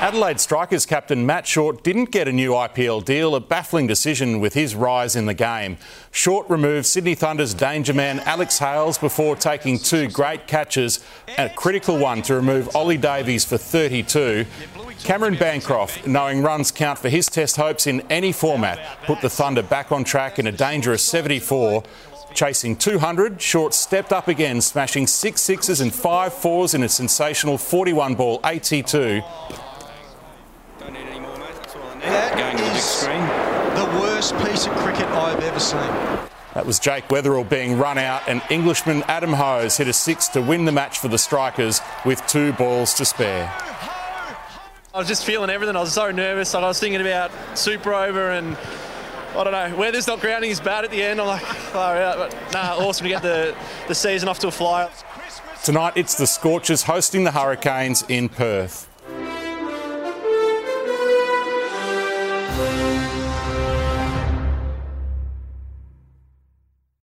Adelaide Strikers captain Matt Short didn't get a new IPL deal, a baffling decision with his rise in the game. Short removed Sydney Thunder's danger man Alex Hales before taking two great catches, and a critical one to remove Ollie Davies for 32. Cameron Bancroft, knowing runs count for his test hopes in any format, put the Thunder back on track in a dangerous 74. Chasing 200, Short stepped up again, smashing six sixes and five fours in a sensational 41 ball 82. That is the worst piece of cricket I've ever seen. That was Jake Weatherald being run out, and Englishman Adam Hose hit a six to win the match for the Strikers with two balls to spare. I was just feeling everything. I was so nervous. Like I was thinking about super over and I don't know. Weather's not grounding is bad at the end. I'm like, oh, far out. But nah, awesome to get the, the season off to a flyer. Tonight it's the Scorchers hosting the Hurricanes in Perth.